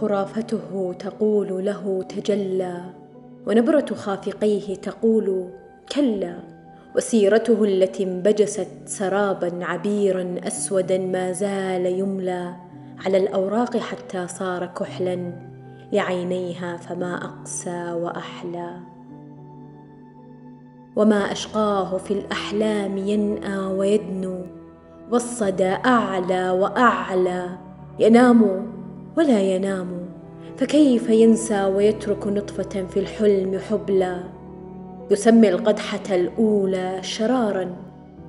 خرافته تقول له تجلى ونبرة خافقيه تقول كلا وسيرته التي انبجست سرابا عبيرا اسودا ما زال يملى على الأوراق حتى صار كحلا لعينيها فما أقسى وأحلى. وما أشقاه في الأحلام ينأى ويدنو والصدى أعلى وأعلى ينام ولا ينام فكيف ينسى ويترك نطفة في الحلم حبلى؟ يسمي القدحة الأولى شرارا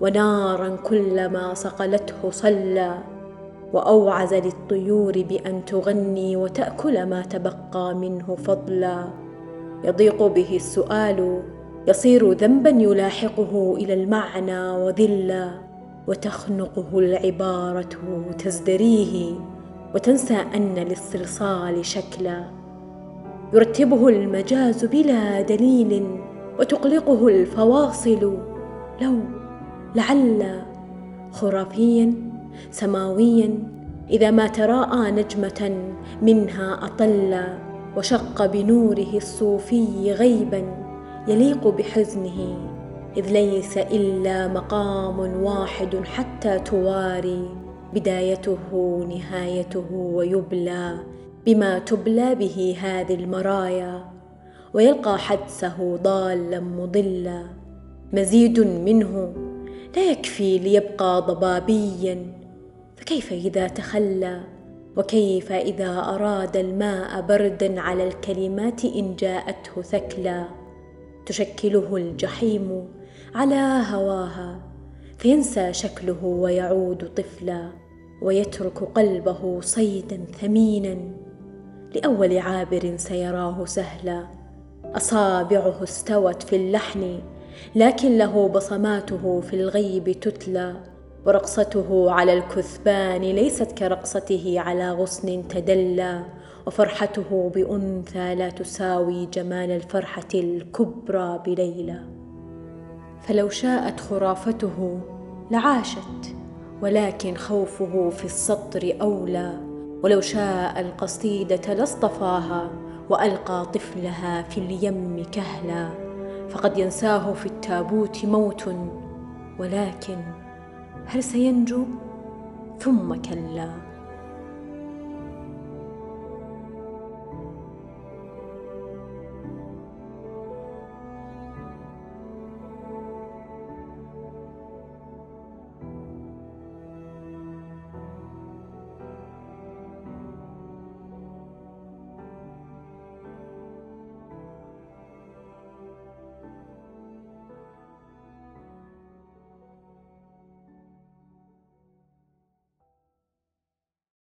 ونارا كلما صقلته صلى. وأوعز للطيور بأن تغني وتأكل ما تبقى منه فضلا. يضيق به السؤال يصير ذنبا يلاحقه إلى المعنى وذلا. وتخنقه العبارة تزدريه. وتنسى أن للصلصال شكلا. يرتبه المجاز بلا دليل وتقلقه الفواصل. لو لعل خرافيا سماويا إذا ما تراءى نجمة منها أطل وشق بنوره الصوفي غيبا يليق بحزنه. إذ ليس إلا مقام واحد حتى تواري. بدايته نهايته ويبلى بما تبلى به هذه المرايا ويلقى حدسه ضالا مضلا. مزيد منه لا يكفي ليبقى ضبابيا. فكيف إذا تخلى؟ وكيف إذا أراد الماء بردا على الكلمات إن جاءته ثكلا تشكله الجحيم على هواها فينسى شكله ويعود طفلا. ويترك قلبه صيدا ثمينا. لأول عابر سيراه سهلا. أصابعه استوت في اللحن لكن له بصماته في الغيب تتلى. ورقصته على الكثبان ليست كرقصته على غصن تدلى. وفرحته بأنثى لا تساوي جمال الفرحة الكبرى بليلى. فلو شاءت خرافته لعاشت ولكن خوفه في السطر أولى ولو شاء القصيدة لاصطفاها وألقى طفلها في اليم كهلا فقد ينساه في التابوت موت ولكن هل سينجو؟ ثم كلا.